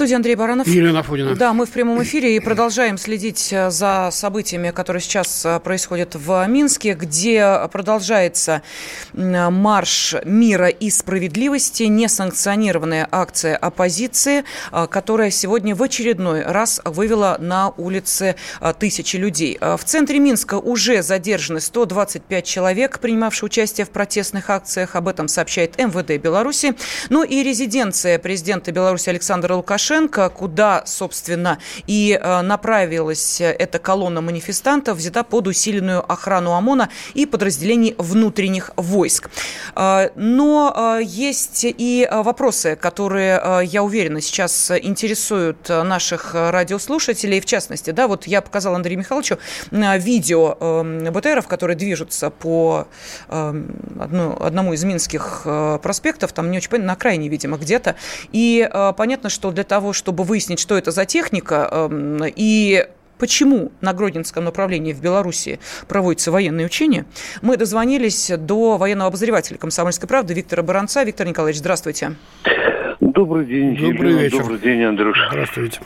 студии Андрей Баранов. Елена Фудина. Да, мы в прямом эфире и продолжаем следить э, за событиями, которые сейчас э, происходят в Минске, где продолжается марш мира и справедливости, несанкционированная акция оппозиции, э, которая сегодня в очередной раз вывела на улицы тысячи людей. В центре Минска уже задержаны 125 человек, принимавшие участие в протестных акциях. Об этом сообщает МВД Беларуси. Ну и резиденция президента Беларуси Александра Лукашенко Лукашенко, куда, собственно, и э, направилась эта колонна манифестантов, взята под усиленную охрану ОМОНа и подразделений внутренних войск. Э, но э, есть и вопросы, которые, я уверена, сейчас интересуют наших радиослушателей. В частности, да, вот я показала Андрею Михайловичу видео БТРов, которые движутся по одну, одному из минских проспектов, там не очень понятно, на окраине, видимо, где-то. И понятно, что для того, чтобы выяснить, что это за техника эм, и почему на Гродненском направлении в Беларуси проводятся военные учения, мы дозвонились до военного обозревателя «Комсомольской правды» Виктора Баранца. Виктор Николаевич, здравствуйте. Добрый день, Добрый Елена. вечер. Добрый день, Андрюша. Здравствуйте.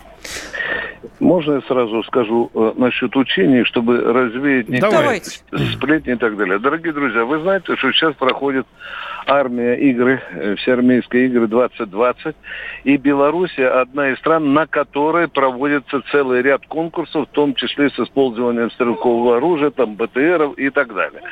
Можно я сразу скажу э, насчет учений, чтобы развеять некоторые сплетни и так далее. Дорогие друзья, вы знаете, что сейчас проходит армия игры, э, всеармейские игры 2020, и Белоруссия одна из стран, на которой проводится целый ряд конкурсов, в том числе с использованием стрелкового оружия, там, БТРов и так далее.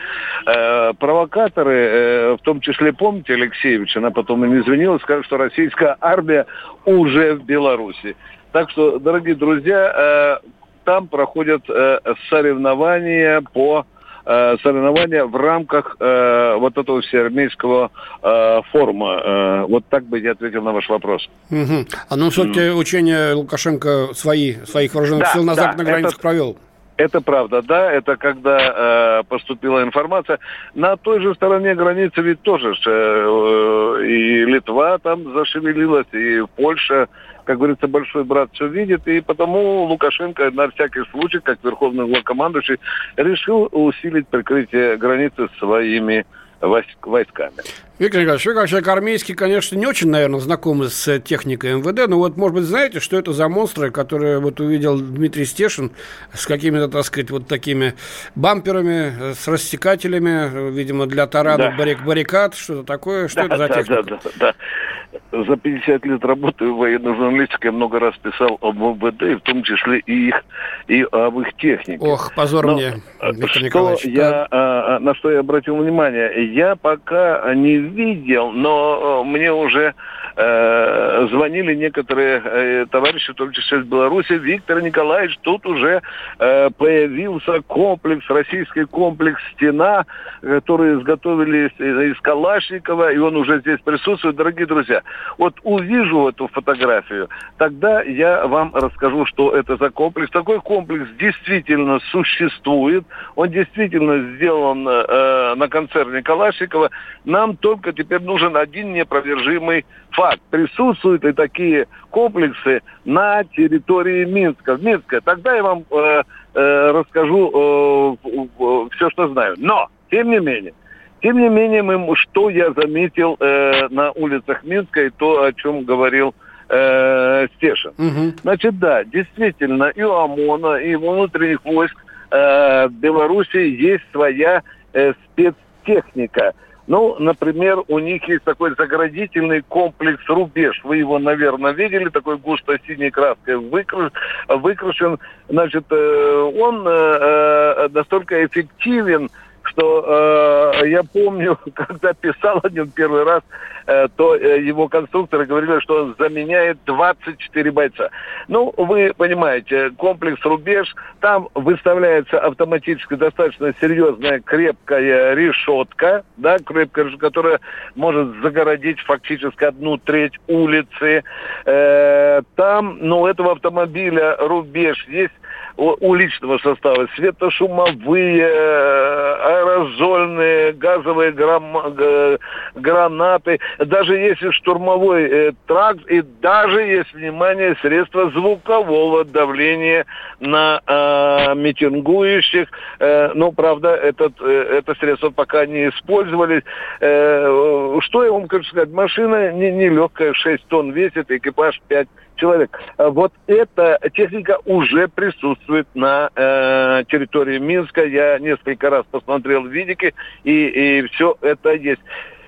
Э, провокаторы, э, в том числе, помните, Алексеевич, она потом им извинилась, сказала, что российская армия уже в Беларуси. Так что, дорогие друзья, э, там проходят э, соревнования по э, соревнования в рамках э, вот этого всеармейского э, форума. Э, вот так бы я ответил на ваш вопрос. Мгм. А ну, все-таки учения Лукашенко свои, своих вооруженных Да, сил на да, западных границах это- провел. Это правда, да, это когда э, поступила информация. На той же стороне границы ведь тоже ж, э, и Литва там зашевелилась, и Польша, как говорится, большой брат все видит, и потому Лукашенко на всякий случай, как верховный главкомандующий, решил усилить прикрытие границы своими войск- войсками. Виктор Николаевич, вы как человек армейский, конечно, не очень, наверное, знакомы с э, техникой МВД, но вот, может быть, знаете, что это за монстры, которые вот увидел Дмитрий Стешин с какими-то, так сказать, вот такими бамперами, э, с рассекателями, э, видимо, для таранов Да. баррик- баррикад, что-то такое, что это за да, техника? да, да, да. За 50 лет работы в военной журналистике я много раз писал об МВД, и в том числе и их и об их технике. Ох, позор Но, мне, Виктор что Николаевич. я, а, а, на что я обратил внимание, я пока не видел, но э, мне уже э, звонили некоторые э, товарищи, в том числе из Беларуси, Виктор Николаевич, тут уже э, появился комплекс, российский комплекс «Стена», который изготовили из, из Калашникова, и он уже здесь присутствует. Дорогие друзья, вот увижу эту фотографию, тогда я вам расскажу, что это за комплекс. Такой комплекс действительно существует, он действительно сделан э, на концерне Калашникова. Нам только теперь нужен один непровержимый факт. Присутствуют ли такие комплексы на территории Минска? В Минске. Тогда я вам э, э, расскажу все, что знаю. Но, тем не менее, тем не менее, мы, что я заметил э, на улицах Минска и то, о чем говорил э, Стешин. Мгм. Значит, да, действительно, и у ОМОНа, и у внутренних войск э, в Беларуси есть своя э, спецтехника. Ну, например, у них есть такой заградительный комплекс «Рубеж». Вы его, наверное, видели, такой густо-синей краской выкра- выкрашен. Значит, э, он э, э, настолько эффективен, что э, я помню, когда писал о нем первый раз, то э, его конструкторы говорили, что он заменяет 24 бойца. Ну, вы понимаете, комплекс «Рубеж», там выставляется автоматически достаточно серьезная крепкая решетка, да, крепкая, которая может загородить фактически одну треть улицы. Э, там, ну, этого автомобиля «Рубеж» есть уличного состава, светошумовые, э, аэрозольные, газовые грам, гранаты, даже если штурмовой э, тракт и даже есть, внимание, средства звукового давления на э, митингующих. Э, ну, правда, этот, э, это средство пока не использовались. Э, что я вам хочу сказать? Машина не, не легкая, 6 тонн весит, экипаж 5 человек. А вот эта техника уже присутствует на э, территории Минска. Я несколько раз посмотрел видики, и, и все это есть.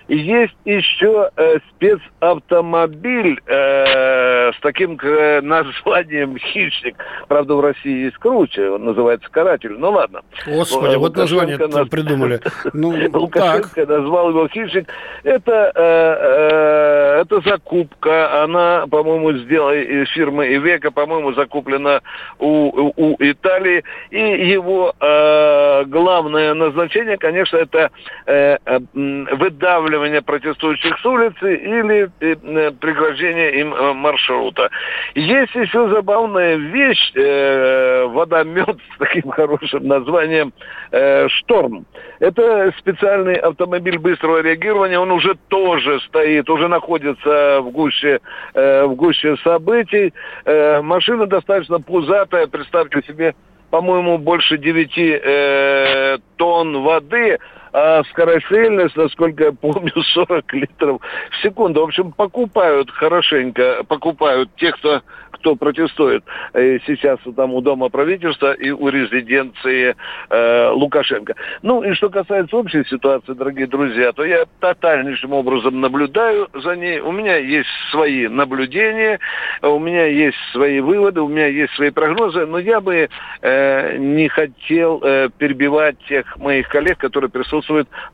Есть еще э, спецавтомобиль э, с таким э, названием «Хищник». Правда, в России есть круче, он называется «Каратель». Ну ладно. Господи, вот название нас... придумали. Ну, Лукашенко так. назвал его «Хищник». Это, э, э, это закупка, она, по-моему, сделана из фирмы «Ивека», по-моему, закуплена у, у Италии. И его э, главное назначение, конечно, это э, э, выдавливание выдавливание протестующих с улицы или э, преграждение им э, маршрута. Есть еще забавная вещь, э, водомет с таким хорошим названием э, «Шторм». Это специальный автомобиль быстрого реагирования, он уже тоже стоит, уже находится в гуще, э, в гуще событий. Э, машина достаточно пузатая, представьте себе, по-моему, больше 9 э, тонн воды – а скорострельность, насколько я помню, 40 литров в секунду. В общем, покупают хорошенько, покупают те, кто кто протестует э, сейчас там у Дома правительства и у резиденции э, Лукашенко. Ну и что касается общей ситуации, дорогие друзья, то я тотальнейшим образом наблюдаю за ней. У меня есть свои наблюдения, у меня есть свои выводы, у меня есть свои прогнозы, но я бы э, не хотел э, перебивать тех моих коллег, которые присутствуют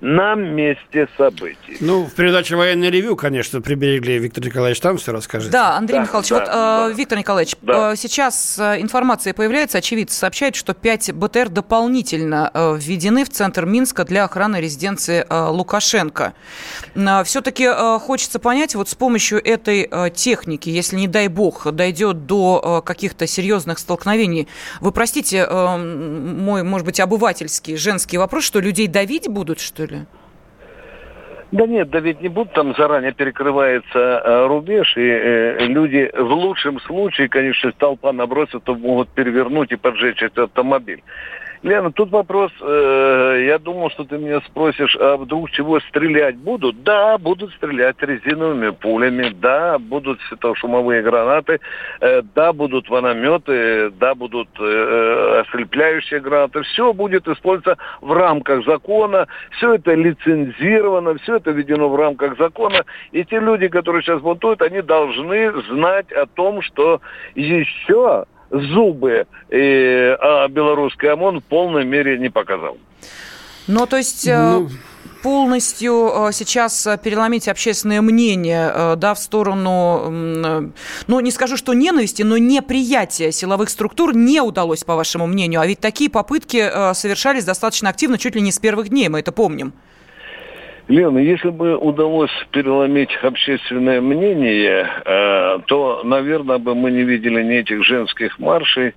на месте событий. Ну, в передаче «Военный ревю», конечно, приберегли Виктор Николаевич, там все расскажет. Да, Андрей да, Михайлович, да, вот, да. Э, Виктор Николаевич, да. Э, сейчас э, информация появляется, очевидцы сообщают, что 5 БТР дополнительно э, введены в центр Минска для охраны резиденции Лукашенко. Все-таки хочется понять, вот с помощью этой техники, если, не дай бог, дойдет до каких-то серьезных столкновений, вы простите мой, может быть, обывательский женский вопрос, что людей давить будут, что ли? Да нет, да ведь не будут там заранее перекрывается э, рубеж, и э, люди в лучшем случае, конечно, толпа набросится, то могут перевернуть и поджечь этот автомобиль. Лена, тут вопрос, э, я думал, что ты меня спросишь, а вдруг чего стрелять будут? Да, будут стрелять резиновыми пулями, да, будут светошумовые гранаты, э, да, будут ванометы, да, будут э, ослепляющие гранаты. Все будет использоваться в рамках закона, все это лицензировано, все это введено в рамках закона. И те люди, которые сейчас бунтуют, они должны знать о том, что еще зубы, и, а белорусский ОМОН в полной мере не показал. Ну, то есть... Э, ну полностью э, сейчас переломить общественное мнение э, да, в сторону, ну, не скажу, что ненависти, но неприятия силовых структур не удалось, по вашему мнению. А ведь такие попытки совершались достаточно активно, чуть ли не с первых дней, мы это помним. Лена, если бы удалось переломить общественное мнение, э, то, наверное, бы мы не видели ни этих женских маршей,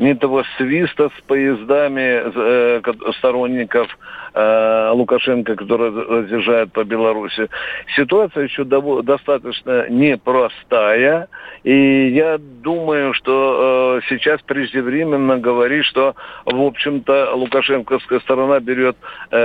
ни того свиста с поездами э, сторонников э, Лукашенко, который разъезжает по Беларуси. Ситуация еще достаточно непростая, и я думаю, что сейчас преждевременно говорить, что, в общем-то, лукашенковская сторона берет,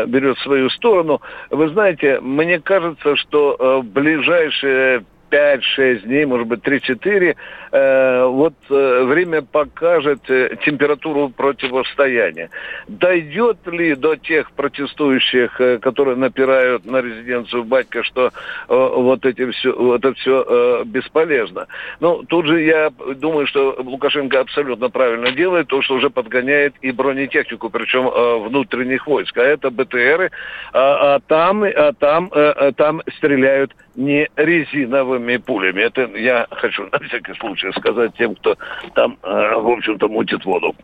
берет свою сторону. Вы знаете, мне кажется, что э, в ближайшие 5-6 дней, может быть, 3-4, э, вот э, время покажет э, температуру противостояния. Дойдет ли до тех протестующих, э, которые напирают на резиденцию Батька, что э, вот эти все, это все э, бесполезно? Ну, тут же я думаю, что Лукашенко абсолютно правильно делает, то, что уже подгоняет и бронетехнику, причем э, внутренних войск. А это БТРы, а, а там, а там, э там стреляют не резиновыми пулями. Это я хочу на всякий случай сказать тем, кто там, э, в общем-то, мутит воду.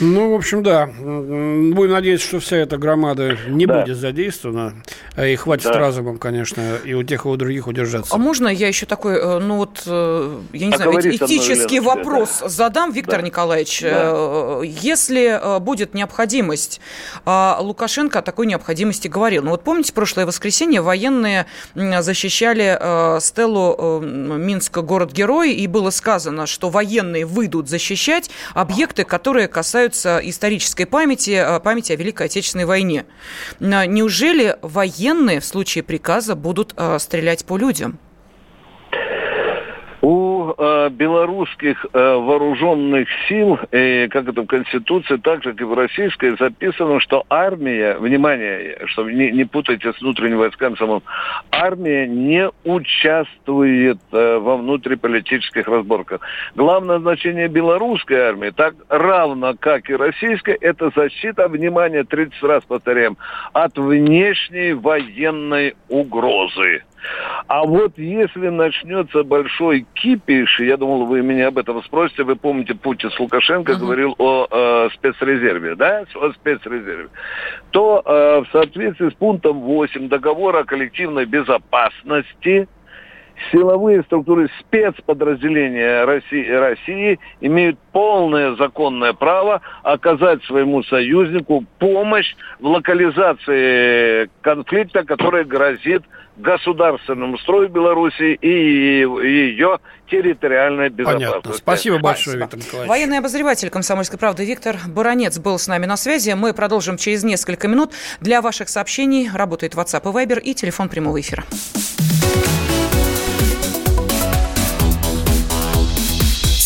Ну, в общем, да. Будем надеяться, что вся эта громада не да. будет задействована. И хватит да. разумом, конечно, и у тех, и у других удержаться. А можно я еще такой, э, ну вот, э, я не а знаю, этический мной, вопрос да. задам, Виктор да. Николаевич? Да. Если будет необходимость, а Лукашенко о такой необходимости говорил. Ну вот помните, прошлое воскресенье военные защищали э, Стеллу э, Минска город-герой, и было сказано, что военные выйдут защищать объекты, которые касаются исторической памяти, э, памяти о Великой Отечественной войне. Неужели военные в случае приказа будут стрелять по людям? Э, белорусских э, вооруженных сил, э, как это в Конституции, так же, как и в российской, записано, что армия, внимание, чтобы не, не путайте с внутренними войсками самым, армия не участвует э, во внутриполитических разборках. Главное значение белорусской армии, так равно как и российской, это защита, внимание, 30 раз повторяем, от внешней военной угрозы. А вот если начнется большой кипиш, я думал, вы меня об этом спросите, вы помните, Путин с Лукашенко uh-huh. говорил о э, спецрезерве, да, о спецрезерве, то э, в соответствии с пунктом 8 договора о коллективной безопасности силовые структуры спецподразделения России, России имеют полное законное право оказать своему союзнику помощь в локализации конфликта, который грозит государственному строю Беларуси и ее территориальной безопасности. Понятно. Спасибо большое, Виктор Николаевич. Военный обозреватель «Комсомольской правды» Виктор Баранец был с нами на связи. Мы продолжим через несколько минут. Для ваших сообщений работает WhatsApp и Viber и телефон прямого эфира.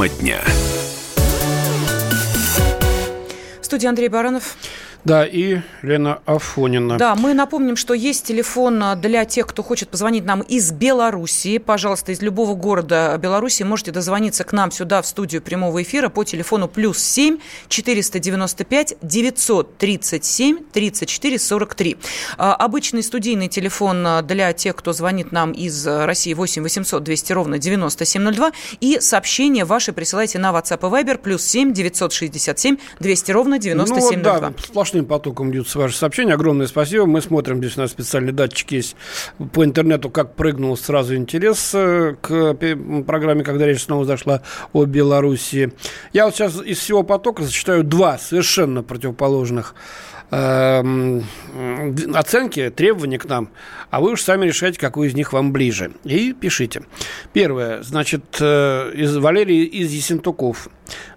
Тема дня. Студия Андрей Баранов. Да, и Лена Афонина. Да, мы напомним, что есть телефон а, для тех, кто хочет позвонить нам из Беларуси. Пожалуйста, из любого города Беларуси можете дозвониться к нам сюда в студию прямого эфира по телефону плюс 7 495 937 34 43. Обычный студийный телефон а, для тех, кто звонит нам из России 8 800 200 ровно 9702. И сообщение ваши присылайте на WhatsApp и Viber плюс 7 967 200 ровно 9702. Ну, да, сплошным потоком идут ваши сообщения. Огромное спасибо. Мы смотрим, здесь у нас специальный датчик есть по интернету, как прыгнул сразу интерес э, к программе, когда речь снова зашла о Беларуси. Я вот сейчас из всего потока зачитаю два совершенно противоположных Эм, оценки, требования к нам, а вы уж сами решайте, какой из них вам ближе. И пишите. Первое, значит, э, из Валерий из Есентуков.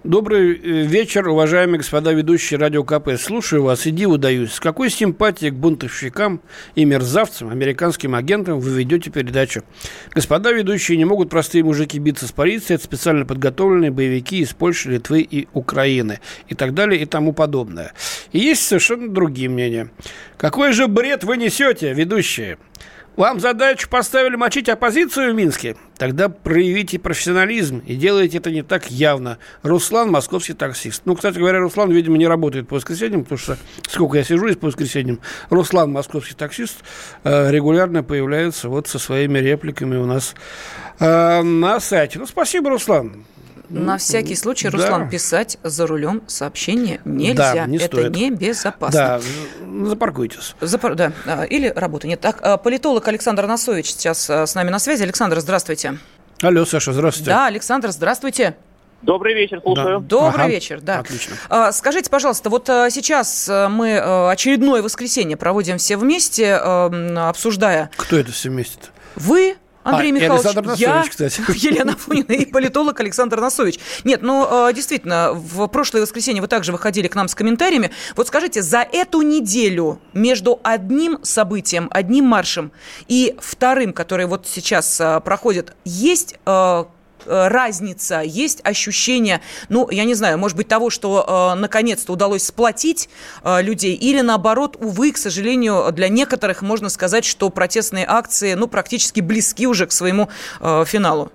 Добрый э, вечер, уважаемые господа ведущие радио КП. Слушаю вас и диву даюсь. С какой симпатией к бунтовщикам и мерзавцам, американским агентам вы ведете передачу? Господа ведущие, не могут простые мужики биться с полицией. Это специально подготовленные боевики из Польши, Литвы и Украины. И так далее, и тому подобное. И есть совершенно другие мнения. Какой же бред вы несете, ведущие? Вам задачу поставили мочить оппозицию в Минске? Тогда проявите профессионализм и делайте это не так явно. Руслан – московский таксист. Ну, кстати говоря, Руслан, видимо, не работает по воскресеньям, потому что сколько я сижу здесь по воскресеньям, Руслан – московский таксист, э, регулярно появляется вот со своими репликами у нас э, на сайте. Ну, спасибо, Руслан. На всякий случай, Руслан, да. писать за рулем сообщение нельзя. Да, не Это стоит. небезопасно. Да, запаркуйтесь. Запар... Да, а, или работа нет. Так, а, политолог Александр Носович сейчас а, с нами на связи. Александр, здравствуйте. Алло, Саша, здравствуйте. Да, Александр, здравствуйте. Добрый вечер, слушаю. Да. Добрый ага. вечер, да. Отлично. Скажите, пожалуйста, вот сейчас мы очередное воскресенье проводим все вместе, обсуждая... Кто это все вместе -то? Вы, Андрей а, Михайлович, Александр я, кстати. Елена Фунина и политолог Александр Носович. Нет, ну, э, действительно, в прошлое воскресенье вы также выходили к нам с комментариями. Вот скажите, за эту неделю между одним событием, одним маршем и вторым, который вот сейчас э, проходит, есть Э, разница, есть ощущение, ну, я не знаю, может быть, того, что э, наконец-то удалось сплотить э, людей, или наоборот, увы, к сожалению, для некоторых можно сказать, что протестные акции, ну, практически близки уже к своему э, финалу?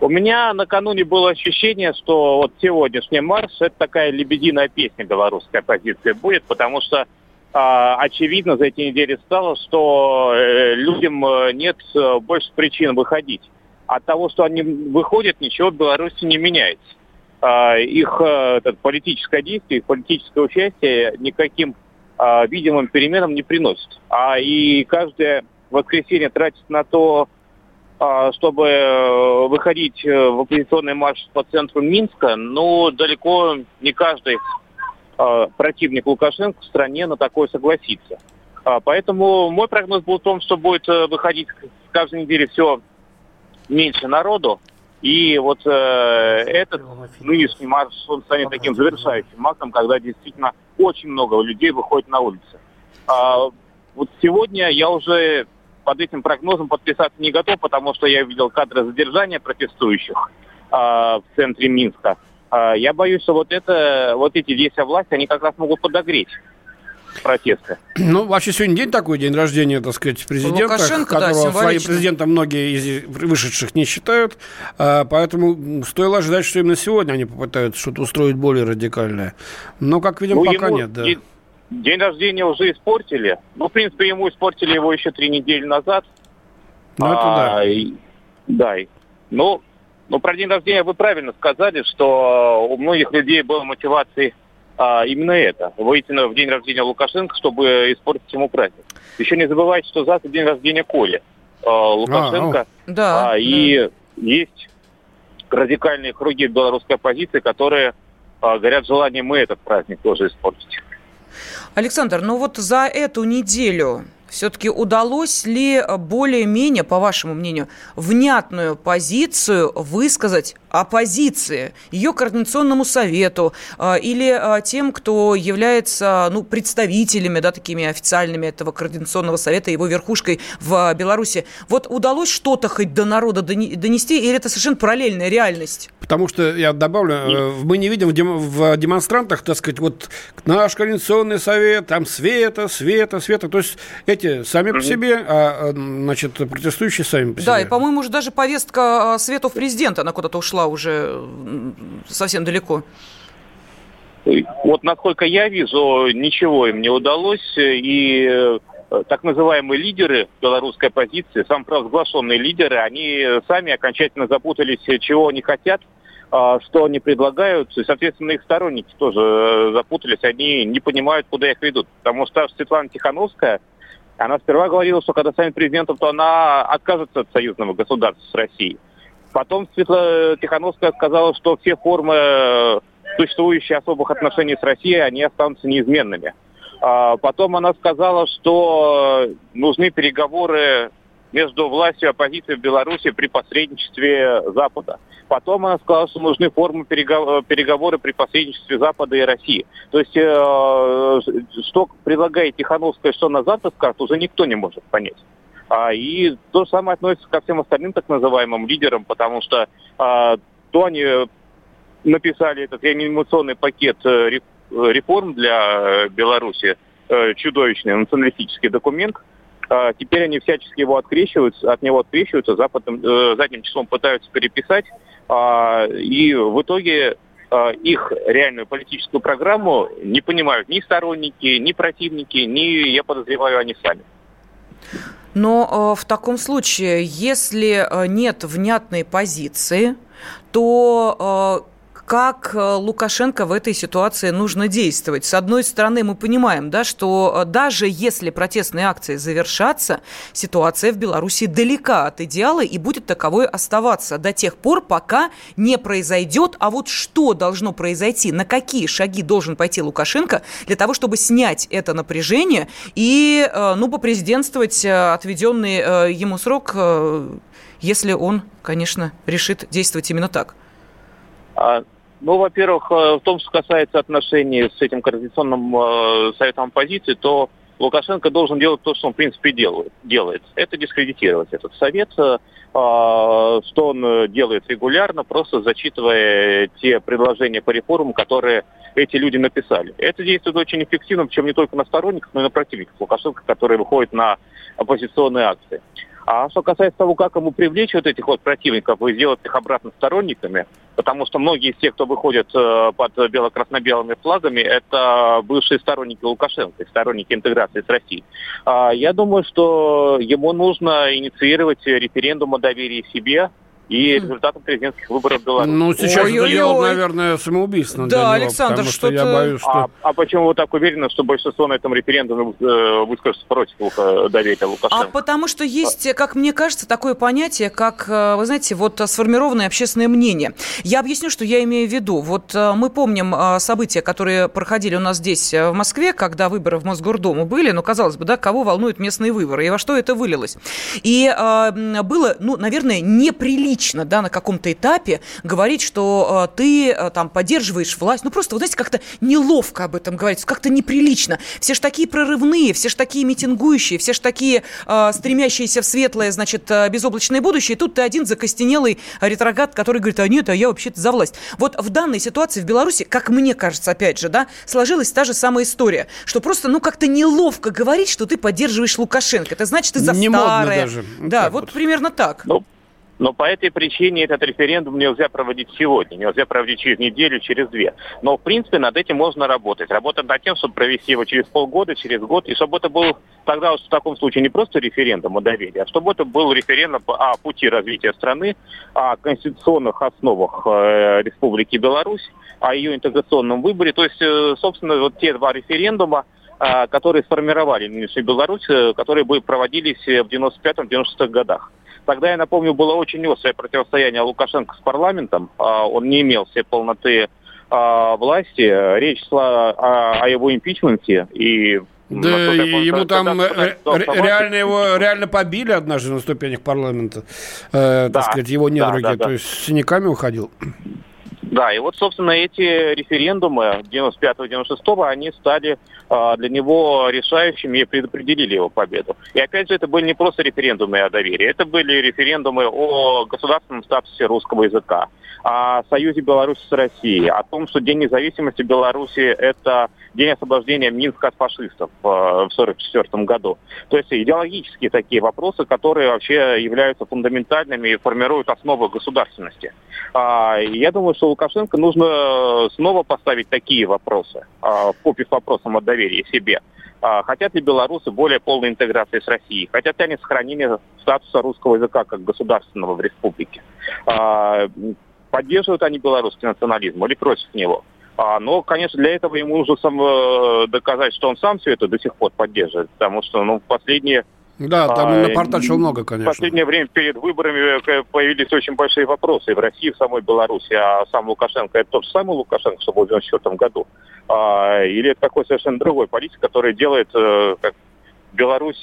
У меня накануне было ощущение, что вот сегодняшний марш – это такая лебединая песня белорусской оппозиции будет, потому что а, очевидно за эти недели стало, что э, людям э, нет э, больше причин выходить от того, что они выходят, ничего в Беларуси не меняется. А, их э, это, политическое действие, их политическое участие никаким а, видимым переменам не приносит. А и каждое воскресенье тратить на то, а, чтобы э, выходить э, в оппозиционный марш по центру Минска, ну, далеко не каждый противник Лукашенко в стране на такое согласится. Поэтому мой прогноз был в том, что будет выходить каждой неделе все меньше народу. И вот э, этот нынешний марш, он станет таким завершающим актом, когда действительно очень много людей выходит на улицы. А, вот сегодня я уже под этим прогнозом подписаться не готов, потому что я видел кадры задержания протестующих а, в центре Минска. А, я боюсь, что вот это, вот эти действия власти, они как раз могут подогреть протесты. Ну, вообще сегодня день такой, день рождения, так сказать, президента, Лукашенко, которого да, своим президентом многие из вышедших не считают. А, поэтому стоило ожидать, что именно сегодня они попытаются что-то устроить более радикальное. Но, как видим, ну, пока ему, нет, да. День рождения уже испортили. Ну, в принципе, ему испортили его еще три недели назад. Ну, это да. И, да. Ну, ну, про день рождения вы правильно сказали, что у многих людей было мотивацией а, именно это. Выйти на, в день рождения Лукашенко, чтобы испортить ему праздник. Еще не забывайте, что завтра день рождения Коли а, Лукашенко. А, ну, да, а, и да. есть радикальные круги белорусской оппозиции, которые а, горят желанием мы этот праздник тоже испортить. Александр, ну вот за эту неделю все-таки удалось ли более-менее, по вашему мнению, внятную позицию высказать оппозиции, ее координационному совету а, или а, тем, кто является ну, представителями, да, такими официальными этого координационного совета, его верхушкой в Беларуси. Вот удалось что-то хоть до народа донести, или это совершенно параллельная реальность? Потому что, я добавлю, э, мы не видим в демонстрантах, так сказать, вот наш координационный совет, там света, света, света, то есть эти сами по себе, а, значит, протестующие сами по себе. Да, и, по-моему, уже даже повестка светов президента, она куда-то ушла ушла уже совсем далеко? Вот насколько я вижу, ничего им не удалось. И э, так называемые лидеры белорусской оппозиции, самопровозглашенные лидеры, они сами окончательно запутались, чего они хотят, а, что они предлагают. И, соответственно, их сторонники тоже э, запутались, они не понимают, куда их ведут. Потому что Светлана Тихановская, она сперва говорила, что когда станет президентом, то она откажется от союзного государства с Россией. Потом Светлана Тихановская сказала, что все формы э, существующие особых отношений с Россией, они останутся неизменными. А потом она сказала, что нужны переговоры между властью и оппозицией в Беларуси при посредничестве Запада. Потом она сказала, что нужны формы переговоры при посредничестве Запада и России. То есть, э, что предлагает Тихановская, что на Запад скажет, уже никто не может понять. А, и то же самое относится ко всем остальным так называемым лидерам, потому что а, то они написали этот реанимационный пакет э, реформ для Беларуси, э, чудовищный националистический документ, Теперь они всячески его открещиваются, от него открещиваются, западным, э, задним числом пытаются переписать. И в итоге их реальную политическую программу не понимают ни сторонники, ни противники, ни, я подозреваю, они сами. Но э, в таком случае, если э, нет внятной позиции, то как э, Лукашенко в этой ситуации нужно действовать? С одной стороны, мы понимаем, да, что даже если протестные акции завершатся, ситуация в Беларуси далека от идеала и будет таковой оставаться до тех пор, пока не произойдет. А вот что должно произойти, на какие шаги должен пойти Лукашенко для того, чтобы снять это напряжение и, ну, попрезидентствовать отведенный ему срок если он, конечно, решит действовать именно так? А, ну, во-первых, э, в том, что касается отношений с этим Координационным э, советом оппозиции, то Лукашенко должен делать то, что он, в принципе, делает. делает. Это дискредитировать этот совет, э, что он делает регулярно, просто зачитывая те предложения по реформам, которые эти люди написали. Это действует очень эффективно, причем не только на сторонников, но и на противников Лукашенко, которые выходят на оппозиционные акции. А что касается того, как ему привлечь вот этих вот противников и сделать их обратно сторонниками, потому что многие из тех, кто выходят э, под бело-красно-белыми флагами, это бывшие сторонники Лукашенко, сторонники интеграции с Россией. А я думаю, что ему нужно инициировать референдум о доверии себе, и результатом президентских выборов Беларуси. Ну, сейчас дело, наверное, самоубийственно Да, него, Александр, что, что я боюсь, что... А, а почему вы так уверены, что большинство на этом референдуме э, выскажется против доверия Лукашенко? А потому что есть, как мне кажется, такое понятие, как, э, вы знаете, вот сформированное общественное мнение. Я объясню, что я имею в виду. Вот э, мы помним события, которые проходили у нас здесь, в Москве, когда выборы в Мосгордуму были, но, казалось бы, да, кого волнуют местные выборы и во что это вылилось. И было, ну, наверное, неприлично неприлично, да, на каком-то этапе говорить, что э, ты э, там поддерживаешь власть. Ну, просто, вы знаете, как-то неловко об этом говорить, как-то неприлично. Все ж такие прорывные, все ж такие митингующие, все ж такие э, стремящиеся в светлое, значит, э, безоблачное будущее. И тут ты один закостенелый ретрогат, который говорит, а нет, а я вообще-то за власть. Вот в данной ситуации в Беларуси, как мне кажется, опять же, да, сложилась та же самая история, что просто, ну, как-то неловко говорить, что ты поддерживаешь Лукашенко. Это значит, ты за Не старое. даже. Да, вот, вот примерно так. Ну, но по этой причине этот референдум нельзя проводить сегодня, нельзя проводить через неделю, через две. Но, в принципе, над этим можно работать. Работать над тем, чтобы провести его через полгода, через год, и чтобы это был тогда в таком случае не просто референдум о доверии, а чтобы это был референдум о пути развития страны, о конституционных основах э, Республики Беларусь, о ее интеграционном выборе. То есть, э, собственно, вот те два референдума, э, которые сформировали нынешнюю Беларусь, которые бы проводились в 95-96 годах. Тогда, я напомню, было очень острое противостояние Лукашенко с парламентом. А, он не имел всей полноты а, власти. Речь шла о, его импичменте и да, ему там э, реально его реально побили однажды на ступенях парламента, э, да, так сказать, его недруги, да, да, да. то есть с синяками уходил. Да, и вот, собственно, эти референдумы 95-96 они стали а, для него решающими и предопределили его победу. И опять же, это были не просто референдумы о доверии, это были референдумы о государственном статусе русского языка, о союзе Беларуси с Россией, о том, что День независимости Беларуси – это день освобождения Минска от фашистов э, в 1944 году. То есть идеологические такие вопросы, которые вообще являются фундаментальными и формируют основы государственности. А, я думаю, что Лукашенко нужно снова поставить такие вопросы а, в копе с вопросом о доверии себе. А, хотят ли белорусы более полной интеграции с Россией? Хотят ли они сохранения статуса русского языка как государственного в республике? Поддерживают они белорусский национализм или против него? Но, конечно, для этого ему нужно сам, э, доказать, что он сам все это до сих пор поддерживает, потому что, ну, последние да, там а, напортачил много, конечно. В последнее время перед выборами э, появились очень большие вопросы в России, в самой Беларуси. А сам Лукашенко, это тот же самый Лукашенко, что был в 1994 году? А, или это такой совершенно другой политик, который делает э, как Беларусь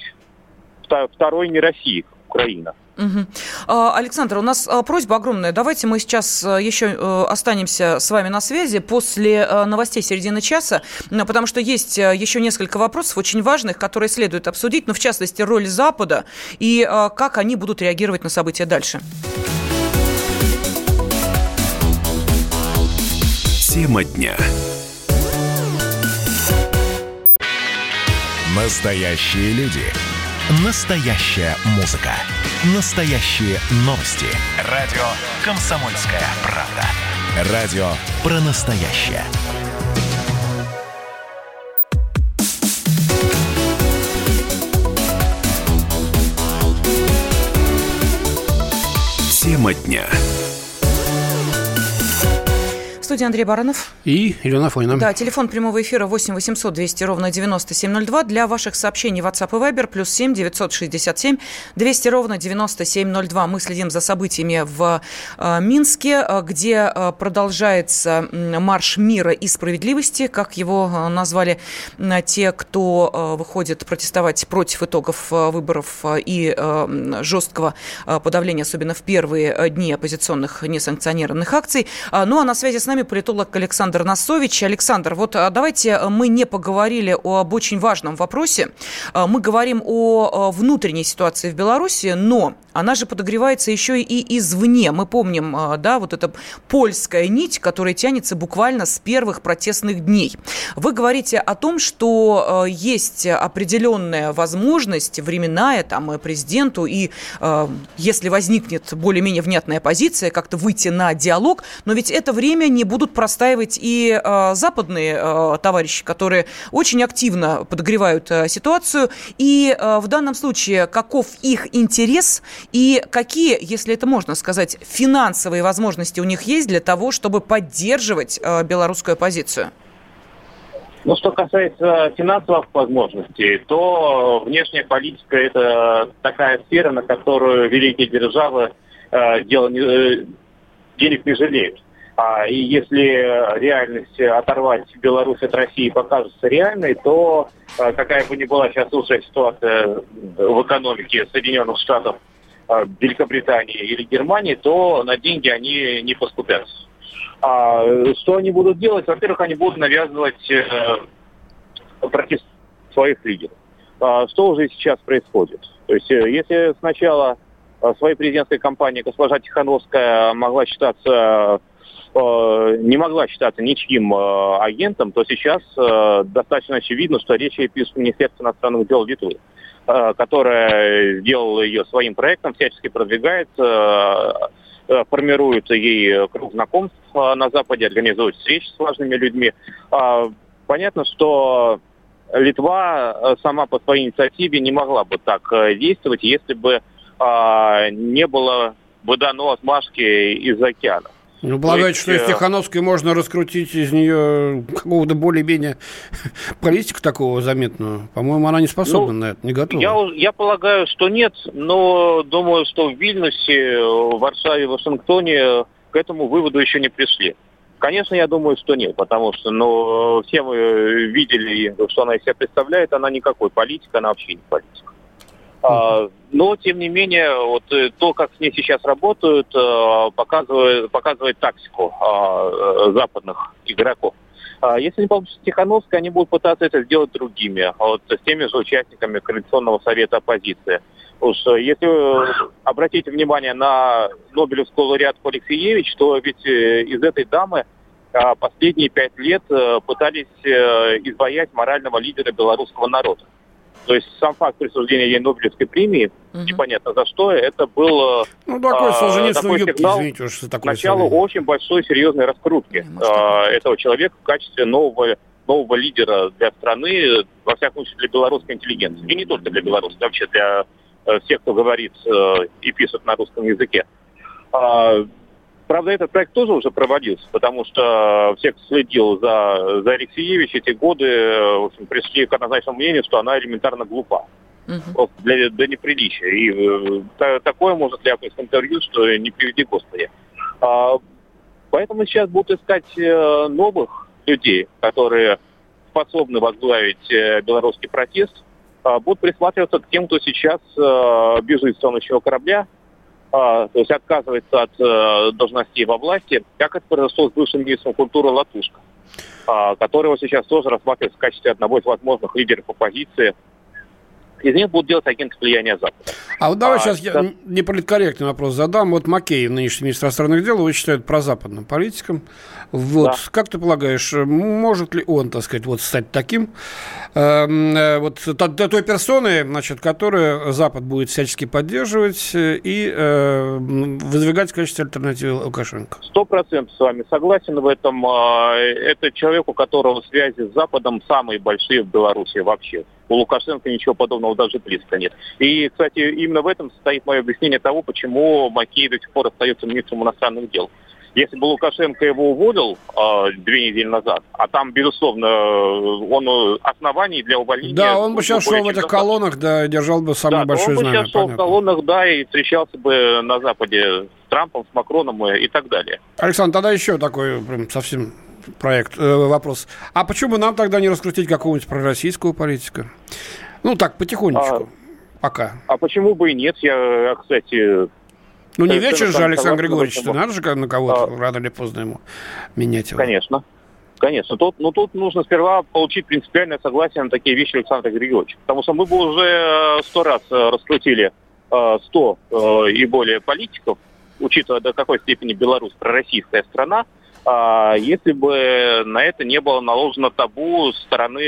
второй не России, Украина? Угу. Александр, у нас а, просьба огромная. Давайте мы сейчас а, еще э, останемся с вами на связи после новостей середины часа, потому что есть еще несколько вопросов очень важных, которые следует обсудить, но в частности роль Запада и как они будут реагировать на события дальше. Тема дня. Настоящие люди. Настоящая музыка. Настоящие новости. Радио «Комсомольская правда». Радио про настоящее. Тема дня. Студии Андрей Баранов. И Елена Фойна. Да, телефон прямого эфира 8 800 200 ровно 9702. Для ваших сообщений WhatsApp и Viber плюс 7 967 200 ровно 9702. Мы следим за событиями в э, Минске, э, где э, продолжается марш мира и справедливости, как его назвали те, кто выходит протестовать против итогов выборов и жесткого подавления, особенно в первые дни оппозиционных несанкционированных акций. А, ну а на связи с нами политолог Александр Носович. Александр, вот а, давайте мы не поговорили об очень важном вопросе. А, мы говорим о внутренней ситуации в Беларуси, но она же подогревается еще и извне. Мы помним, да, вот эта польская нить, которая тянется буквально с первых протестных дней. Вы говорите о том, что есть определенная возможность временная там президенту и если возникнет более-менее внятная позиция, как-то выйти на диалог, но ведь это время не будут простаивать и э, западные э, товарищи, которые очень активно подогревают э, ситуацию. И в данном случае каков их интерес и какие, если это можно сказать, финансовые возможности у них есть для того, чтобы поддерживать белорусскую оппозицию? Ну, что касается финансовых возможностей, то внешняя политика – это такая сфера, на которую великие державы э, дело э, денег не жалеют. А, и если реальность оторвать Беларусь от России покажется реальной, то а, какая бы ни была сейчас уже ситуация в экономике Соединенных Штатов, а, Великобритании или Германии, то на деньги они не поскупятся. А, что они будут делать? Во-первых, они будут навязывать э, против своих лидеров. А, что уже сейчас происходит? То есть, э, если сначала Э, своей президентской кампании госпожа Тихановская могла считаться э, не могла считаться ничьим э, агентом, то сейчас достаточно очевидно, что речь идет о Министерстве иностранных дел Литвы, которая сделала ее своим проектом, всячески продвигает, формирует ей круг знакомств на Западе, организует встречи с важными людьми. Понятно, что Литва сама по своей инициативе не могла бы так действовать, если бы а, не было бы дано отмашки из океана. Ну, полагаете, что из э, Тихановской можно раскрутить из нее какого-то более-менее политика такого заметного? По-моему, она не способна ну, на это, не готова. Я, я полагаю, что нет, но думаю, что в Вильнюсе, в Варшаве, в Вашингтоне к этому выводу еще не пришли. Конечно, я думаю, что нет, потому что ну, все мы видели, что она из себя представляет, она никакой политика, она вообще не политика. А, но, тем не менее, вот э, то, как с ней сейчас работают, э, показывает, показывает тактику а, западных игроков. А, если не получится Тихановская, они будут пытаться это сделать другими, вот с теми же участниками Коалиционного совета оппозиции. Уж э, если обратите внимание на Нобелевскую лауреатку Алексеевич, то ведь из этой дамы последние пять лет пытались избавить морального лидера белорусского народа. То есть сам факт присуждения ей Нобелевской премии, угу. непонятно за что, это был э, ну, такой, а, такой юбки, сигнал извините, уж такой начала очень большой серьезной раскрутки а, этого человека в качестве нового нового лидера для страны, во всяком случае для белорусской интеллигенции. И не только для белорусов, вообще для э, всех, кто говорит э, и пишет на русском языке. А, Правда, этот проект тоже уже проводился, потому что все, кто следил за, за Алексеевич, эти годы в общем, пришли к однозначному мнению, что она элементарно глупа. Uh-huh. Для, для неприличия. И э, такое может ляпнуть интервью, что не приведи Господи. А, поэтому сейчас будут искать э, новых людей, которые способны возглавить э, белорусский протест, а, будут присматриваться к тем, кто сейчас бежит с тонущего корабля, то есть отказывается от э, должностей во власти, как это произошло с бывшим министром культуры Латушко, а, которого сейчас тоже рассматривается в качестве одного из возможных лидеров оппозиции из них будут делать агенты влияния Запада. А вот давай а, сейчас да. я неполиткорректный вопрос задам. Вот Макеев, нынешний министр иностранных дел, его считают прозападным политиком. Вот, да. как ты полагаешь, может ли он, так сказать, вот стать таким, эм, э, вот той персоной, значит, которую Запад будет всячески поддерживать и э, выдвигать в качестве альтернативы Лукашенко? Сто процентов с вами согласен в этом. А, это человек, у которого связи с Западом самые большие в Беларуси вообще. У Лукашенко ничего подобного даже близко нет. И, кстати, именно в этом состоит мое объяснение того, почему Макеев до сих пор остается министром иностранных дел. Если бы Лукашенко его уволил э, две недели назад, а там, безусловно, он э, оснований для увольнения... Да, он бы сейчас шел в этих колоннах, да, держал бы самое да, большое он знамя. бы сейчас шел в колоннах, да, и встречался бы на Западе с Трампом, с Макроном и так далее. Александр, тогда еще такой прям совсем проект, э, вопрос. А почему нам тогда не раскрутить какого-нибудь пророссийского политика? Ну, так, потихонечку, а, пока. А почему бы и нет? Я, кстати, ну, не вечер же, Александр Григорьевич, ты надо же на кого-то а... рано или поздно ему менять его. Конечно. Конечно. Тут, но ну, тут нужно сперва получить принципиальное согласие на такие вещи Александра Григорьевича. Потому что мы бы уже э, сто раз э, раскрутили э, сто и более политиков, учитывая до какой степени Беларусь пророссийская страна, а если бы на это не было наложено табу со стороны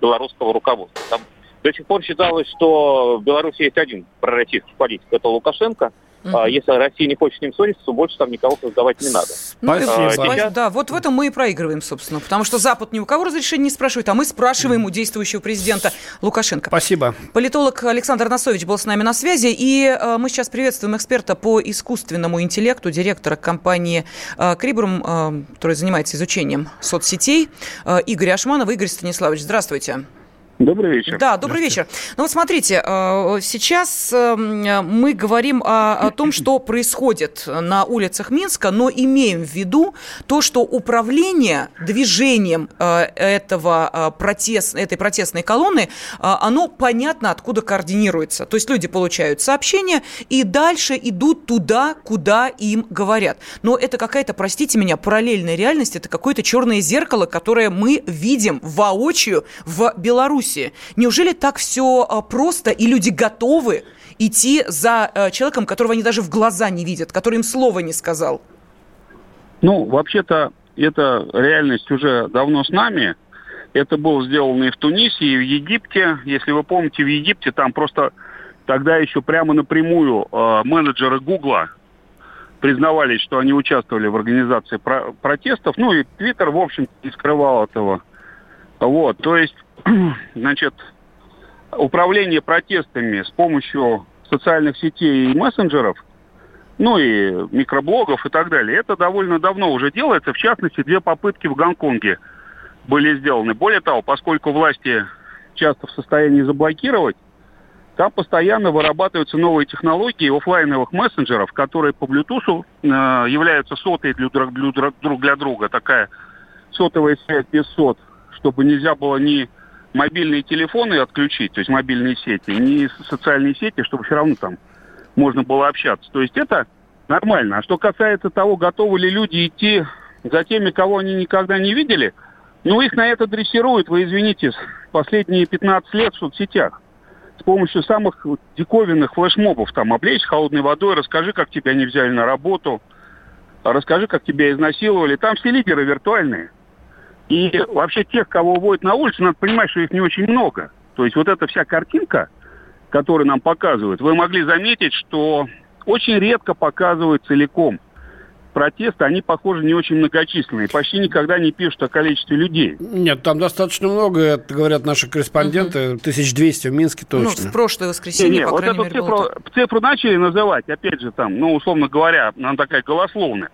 белорусского руководства. Там до сих пор считалось, что в Беларуси есть один пророссийский политик, это Лукашенко – Uh-huh. Если Россия не хочет с ним ссориться, то больше там никого создавать не надо. Ну, Спасибо. сейчас... Да, вот в этом мы и проигрываем, собственно. Потому что Запад ни у кого разрешения не спрашивает, а мы спрашиваем у действующего президента Лукашенко. Спасибо. Политолог Александр Носович был с нами на связи. И э, мы сейчас приветствуем эксперта по искусственному интеллекту, директора компании э, Крибрум, э, который занимается изучением соцсетей, Игоря Ашманова. Игорь Станиславович, здравствуйте. Добрый вечер. Да, добрый вечер. Ну вот смотрите, э, сейчас эм, мы говорим о, о том, что происходит на улицах Минска, но имеем в виду то, что управление движением э, этого э, протест, этой протестной колонны, оно понятно откуда координируется. То есть люди получают сообщения и дальше идут туда, куда им говорят. Но это какая-то, простите меня, параллельная реальность, это какое-то черное зеркало, которое мы видим воочию в Беларуси. Беларуси. Неужели так все а, просто, и люди готовы идти за а, человеком, которого они даже в глаза не видят, который им слова не сказал? Ну, вообще-то, эта реальность уже давно с нами. Это было сделано и в Тунисе, и в Египте. Если вы помните, в Египте там просто тогда еще прямо напрямую э, менеджеры Гугла признавались, что они участвовали в организации про- протестов. Ну и Твиттер, в общем, не скрывал этого. Вот, то есть значит, управление протестами с помощью социальных сетей и мессенджеров, ну и микроблогов и так далее, это довольно давно уже делается. В частности, две попытки в Гонконге были сделаны. Более того, поскольку власти часто в состоянии заблокировать, там постоянно вырабатываются новые технологии офлайновых мессенджеров, которые по Bluetooth э, являются сотой для, для, для друга. Такая сотовая связь без сот, чтобы нельзя было ни мобильные телефоны отключить, то есть мобильные сети, не социальные сети, чтобы все равно там можно было общаться. То есть это нормально. А что касается того, готовы ли люди идти за теми, кого они никогда не видели, ну, их на это дрессируют, вы извините, последние 15 лет в соцсетях. С помощью самых диковинных флешмобов, там, облечь холодной водой, расскажи, как тебя не взяли на работу, расскажи, как тебя изнасиловали. Там все лидеры виртуальные. И вообще тех, кого уводят на улицу, надо понимать, что их не очень много. То есть вот эта вся картинка, которую нам показывают, вы могли заметить, что очень редко показывают целиком протесты, они, похоже, не очень многочисленные. Почти никогда не пишут о количестве людей. Нет, там достаточно много, это говорят наши корреспонденты, угу. 1200 в Минске точно. Ну, в прошлое воскресенье, не, по вот эту мере, цифру, цифру начали называть, опять же, там, ну, условно говоря, она такая голословная.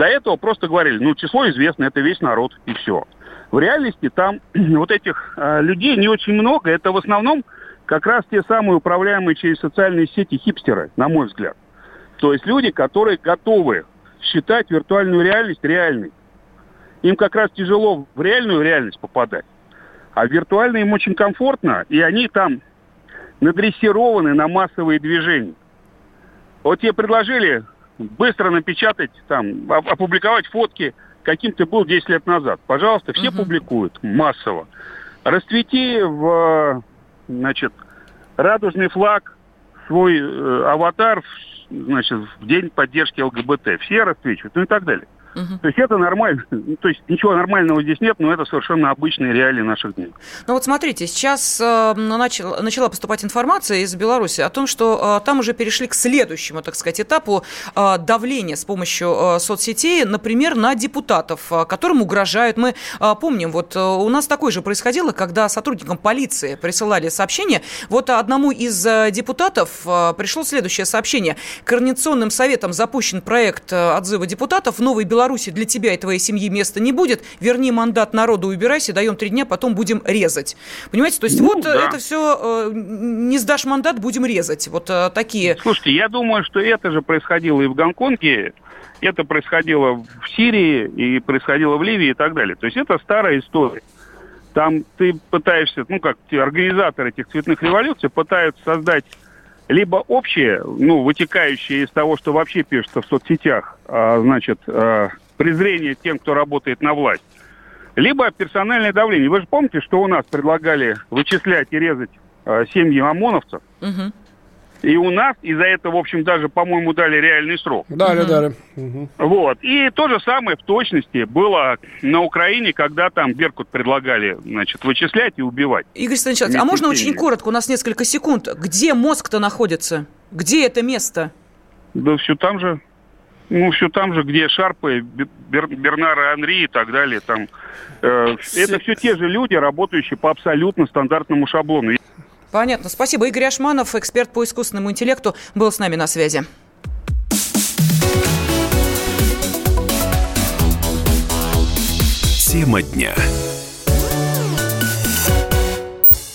До этого просто говорили, ну, число известно, это весь народ, и все. В реальности там вот этих э, людей не очень много. Это в основном как раз те самые управляемые через социальные сети хипстеры, на мой взгляд. То есть люди, которые готовы считать виртуальную реальность реальной. Им как раз тяжело в реальную реальность попадать. А в виртуальной им очень комфортно, и они там надрессированы на массовые движения. Вот тебе предложили быстро напечатать, там, опубликовать фотки, каким ты был 10 лет назад. Пожалуйста, все угу. публикуют массово. Расцвети в, значит, радужный флаг, свой э, аватар, значит, в день поддержки ЛГБТ. Все расцвечивают, ну и так далее. Угу. То есть это нормально. То есть ничего нормального здесь нет, но это совершенно обычные реалии наших дней. Ну вот смотрите, сейчас э, начал, начала поступать информация из Беларуси о том, что э, там уже перешли к следующему, так сказать, этапу э, давления с помощью э, соцсетей, например, на депутатов, э, которым угрожают. Мы э, помним, вот э, у нас такое же происходило, когда сотрудникам полиции присылали сообщение. Вот одному из э, депутатов э, пришло следующее сообщение. Координационным советом запущен проект э, отзыва депутатов «Новый Беларусь Беларуси для тебя и твоей семьи места не будет, верни мандат народу, убирайся, даем три дня, потом будем резать. Понимаете, то есть ну, вот да. это все, э, не сдашь мандат, будем резать. Вот э, такие... Слушайте, я думаю, что это же происходило и в Гонконге, это происходило в Сирии, и происходило в Ливии и так далее. То есть это старая история. Там ты пытаешься, ну как организаторы этих цветных революций пытаются создать либо общее, ну, вытекающее из того, что вообще пишется в соцсетях, а, значит, а, презрение тем, кто работает на власть, либо персональное давление. Вы же помните, что у нас предлагали вычислять и резать а, семьи ОМОНовцев? Угу. И у нас из-за этого, в общем, даже, по-моему, дали реальный срок. Дали, угу. дали. Угу. Вот. И то же самое в точности было на Украине, когда там Беркут предлагали, значит, вычислять и убивать. Игорь Станиславович, а можно очень коротко, у нас несколько секунд. Где мозг-то находится? Где это место? Да все там же. Ну, все там же, где Шарпы, Бер, Бернара Анри и так далее. Там, э, это все те же люди, работающие по абсолютно стандартному шаблону. Понятно. Спасибо. Игорь Ашманов, эксперт по искусственному интеллекту, был с нами на связи. Тема дня.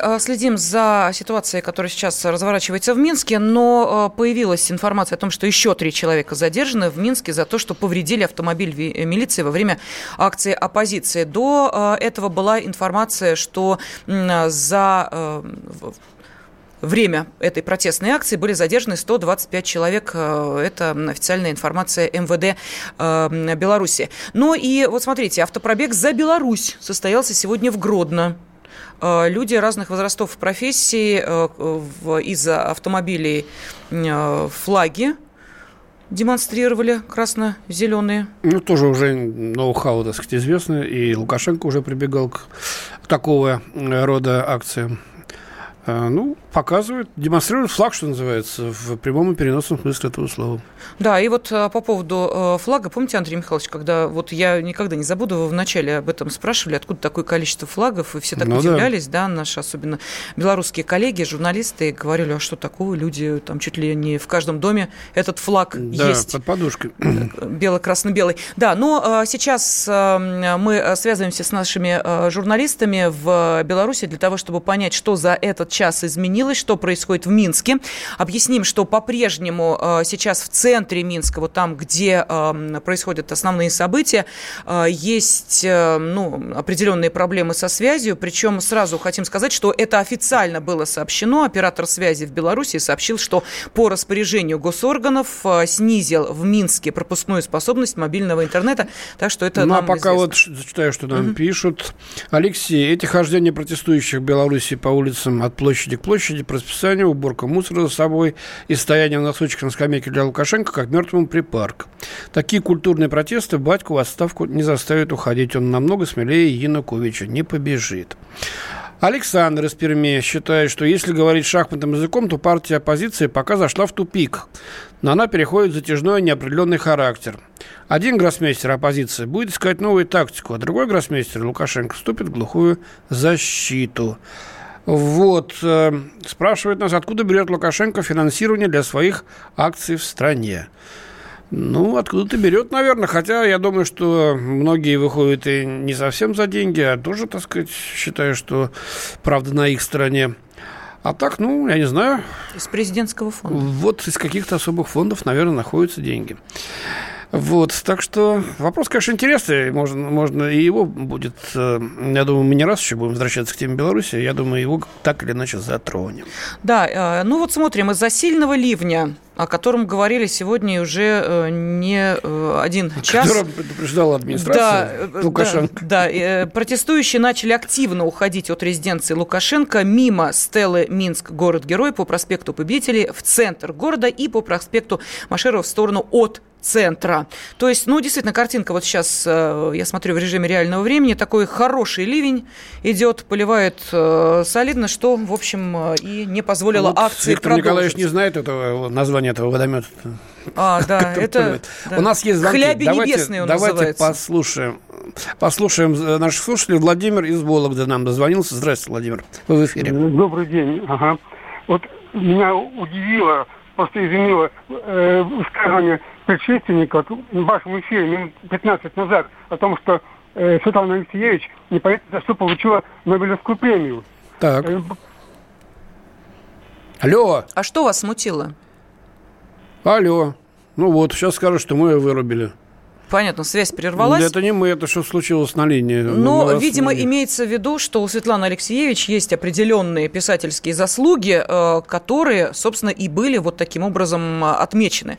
Э, следим за ситуацией, которая сейчас разворачивается в Минске, но э, появилась информация о том, что еще три человека задержаны в Минске за то, что повредили автомобиль милиции во время акции оппозиции. До э, этого была информация, что за время этой протестной акции были задержаны 125 человек. Это официальная информация МВД Беларуси. Но и вот смотрите, автопробег за Беларусь состоялся сегодня в Гродно. Э, люди разных возрастов и профессий э, из автомобилей э, флаги демонстрировали красно-зеленые. Ну, тоже уже ноу-хау, так сказать, известно, и Лукашенко уже прибегал к такого рода акциям. Ну, показывают, демонстрируют флаг, что называется, в прямом и переносном смысле этого слова. Да, и вот э, по поводу э, флага, помните, Андрей Михайлович, когда вот я никогда не забуду, вы вначале об этом спрашивали, откуда такое количество флагов, и все так ну, удивлялись, да. да, наши особенно белорусские коллеги, журналисты, говорили, а что такого, люди там чуть ли не в каждом доме этот флаг да, есть. под подушкой. Бело-красно-белый. Да, но сейчас мы связываемся с нашими журналистами в Беларуси для того, чтобы понять, что за этот час изменилось, что происходит в Минске. Объясним, что по-прежнему э, сейчас в центре Минска, вот там, где э, происходят основные события, э, есть ну, определенные проблемы со связью. Причем сразу хотим сказать, что это официально было сообщено. Оператор связи в Беларуси сообщил, что по распоряжению госорганов снизил в Минске пропускную способность мобильного интернета. Так что это Ну, а пока известно. вот зачитаю, что нам угу. пишут. Алексей, эти хождения протестующих в Беларуси по улицам от площади к площади по расписанию, уборка мусора за собой и стояние в носочках на скамейке для Лукашенко как мертвому припарк. Такие культурные протесты батьку в отставку не заставят уходить. Он намного смелее Януковича, не побежит. Александр из Перми считает, что если говорить шахматным языком, то партия оппозиции пока зашла в тупик. Но она переходит в затяжной неопределенный характер. Один гроссмейстер оппозиции будет искать новую тактику, а другой гроссмейстер Лукашенко вступит в глухую защиту. Вот. Э, спрашивает нас, откуда берет Лукашенко финансирование для своих акций в стране. Ну, откуда-то берет, наверное. Хотя я думаю, что многие выходят и не совсем за деньги, а тоже, так сказать, считаю, что правда на их стороне. А так, ну, я не знаю. Из президентского фонда. Вот из каких-то особых фондов, наверное, находятся деньги. Вот, так что вопрос, конечно, интересный. Можно, можно и его будет, э, я думаю, мы не раз еще будем возвращаться к теме Беларуси. Я думаю, его так или иначе затронем. Да, э, ну вот смотрим, из-за сильного ливня о котором говорили сегодня уже э, не один час. Которым предупреждала администрация да, Лукашенко. Да, да, протестующие начали активно уходить от резиденции Лукашенко мимо стелы Минск, город-герой, по проспекту Победителей в центр города и по проспекту Машерова в сторону от центра. То есть, ну, действительно, картинка вот сейчас, э, я смотрю в режиме реального времени, такой хороший ливень идет, поливает э, солидно, что, в общем, э, и не позволило вот акции Виктор продолжить. Николаевич не знает этого названия этого водомета. А, да, это... Да. У нас есть звонки. Хляби давайте, небесные он Давайте называется. послушаем, послушаем наших слушателей. Владимир из Вологды нам дозвонился. Здравствуйте, Владимир. Вы в эфире. Добрый день. Ага. Вот меня удивило, просто изумило э, высказывание предшественника в вашем эфире минут 15 назад о том, что э, Светлана Алексеевич непонятно за что получила Нобелевскую премию. Так. Э, Алло. А что вас смутило? Алло. Ну вот, сейчас скажут, что мы ее вырубили. Понятно, связь прервалась. Это не мы, это что случилось на линии. Но, на видимо, имеется в виду, что у Светланы Алексеевич есть определенные писательские заслуги, э, которые, собственно, и были вот таким образом отмечены.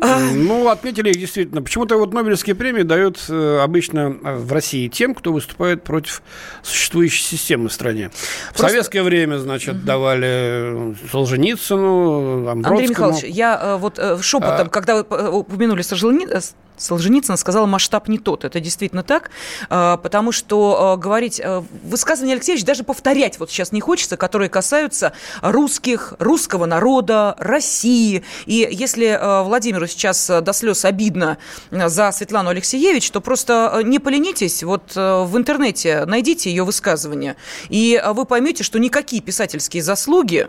Ну, отметили их действительно. Почему-то вот Нобелевские премии дают э, обычно э, в России тем, кто выступает против существующей системы в стране. В советское время, значит, угу. давали Солженицыну, Амбродскому. Андрей Михайлович, я вот шепотом, а... когда вы упомянули Солженицына, Солженицына сказала, масштаб не тот. Это действительно так, а, потому что а, говорить, а, высказывания Алексеевич даже повторять вот сейчас не хочется, которые касаются русских, русского народа, России. И если Владимиру сейчас до слез обидно за Светлану Алексеевич, то просто не поленитесь, вот в интернете найдите ее высказывания, и вы поймете, что никакие писательские заслуги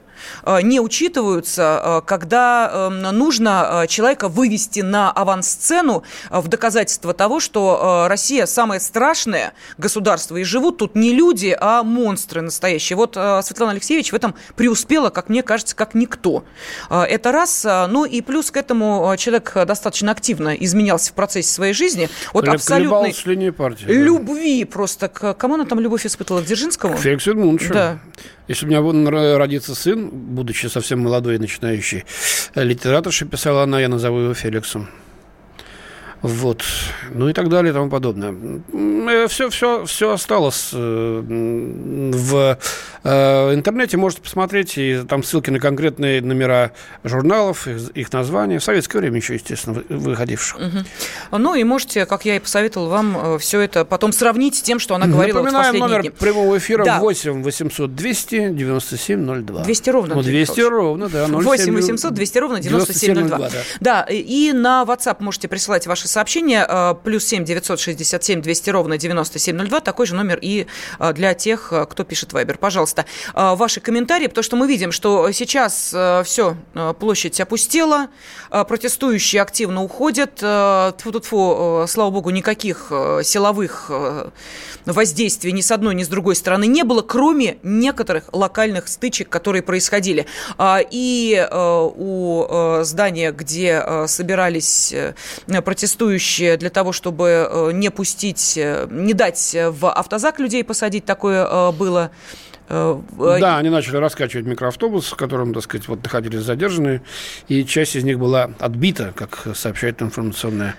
не учитываются, когда нужно человека вывести на авансцену в доказательство того, что э, Россия самое страшное государство, и живут тут не люди, а монстры настоящие. Вот э, Светлана Алексеевич в этом преуспела, как мне кажется, как никто. Э, это раз. Ну и плюс к этому человек достаточно активно изменялся в процессе своей жизни. Вот абсолютной партии, да. любви просто. К кому она там любовь испытывала? К Дзержинскому? К Феликсу Эдмундовичу. Да. Если у меня родится сын, будучи совсем молодой и начинающий литераторша, писала она, я назову его Феликсом. Вот. Ну и так далее и тому подобное. Все, все, все осталось э, в э, интернете. Можете посмотреть, и там ссылки на конкретные номера журналов, их, названия. В советское время еще, естественно, выходивших. Угу. Ну и можете, как я и посоветовал вам, э, все это потом сравнить с тем, что она говорила Напоминаем вот в номер дни. прямого эфира да. 8 800 200 97 02. 200 ровно. Ну, 200 ровно, да. 8 800 200 ровно 97 02. 97 02 да. да, и на WhatsApp можете присылать ваши сообщение э, плюс 7 967 200 ровно 9702, такой же номер и э, для тех, э, кто пишет Вайбер. Пожалуйста, ваши комментарии, потому что мы видим, что сейчас все, площадь опустела, протестующие активно уходят, тьфу -тьфу, слава богу, никаких силовых воздействий ни с одной, ни с другой стороны не было, кроме некоторых локальных стычек, которые происходили. И у здания, где собирались протестующие, случае для того, чтобы э, не пустить, э, не дать в автозак людей посадить, такое э, было. Да, они начали раскачивать микроавтобус, в котором, так сказать, вот находились задержанные, и часть из них была отбита, как сообщает информационное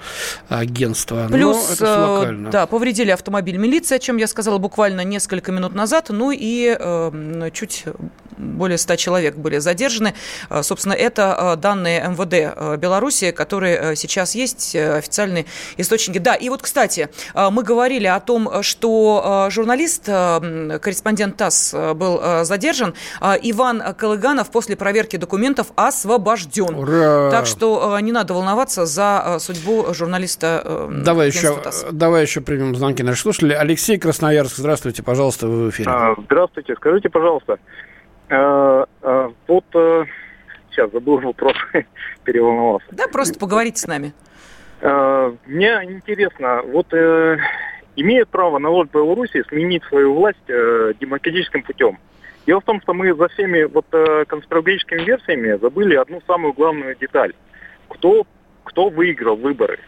агентство. Плюс, Но это локально. да, повредили автомобиль милиции, о чем я сказала буквально несколько минут назад, ну и э, чуть более 100 человек были задержаны. Э, собственно, это э, данные МВД э, Беларуси, которые сейчас есть, официальные источники. Да, и вот, кстати, мы говорили о том, что журналист, корреспондент ТАСС был задержан. Иван Колыганов после проверки документов освобожден. Ура! Так что не надо волноваться за судьбу журналиста. Давай еще, давай еще примем звонки наших слушателей. Алексей Красноярск, здравствуйте, пожалуйста, вы в эфире. А, здравствуйте, скажите, пожалуйста, а, а, вот сейчас забыл вопрос, переволновался. Да, просто поговорите с нами. Мне интересно, вот э, имеет право народ Беларуси сменить свою власть э, демократическим путем? Дело в том, что мы за всеми вот э, конспирологическими версиями забыли одну самую главную деталь. Кто, кто выиграл выборы?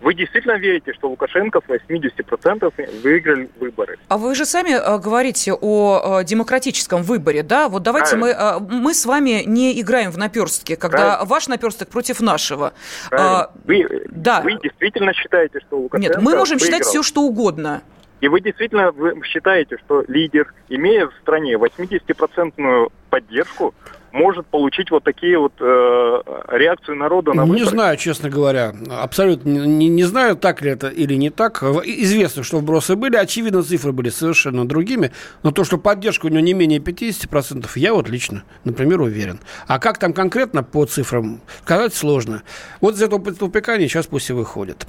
Вы действительно верите, что Лукашенко с 80% выиграли выборы? А вы же сами э, говорите о э, демократическом выборе, да? Вот давайте мы, э, мы с вами не играем в наперстки, когда Правильно. ваш наперсток против нашего. А, вы, да. вы действительно считаете, что Лукашенко Нет, мы можем выиграл? считать все, что угодно. И вы действительно вы считаете, что лидер, имея в стране 80% поддержку, может получить вот такие вот э, реакции народа на выборы? Не знаю, честно говоря. Абсолютно не, не знаю, так ли это или не так. Известно, что вбросы были. Очевидно, цифры были совершенно другими. Но то, что поддержка у него не менее 50%, я вот лично, например, уверен. А как там конкретно по цифрам, сказать сложно. Вот из этого тупика они сейчас пусть и выходят.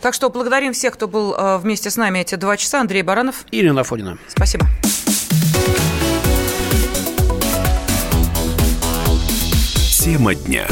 Так что благодарим всех, кто был э, вместе с нами эти два часа. Андрей Баранов. Ирина Афонина. Спасибо. Тема дня.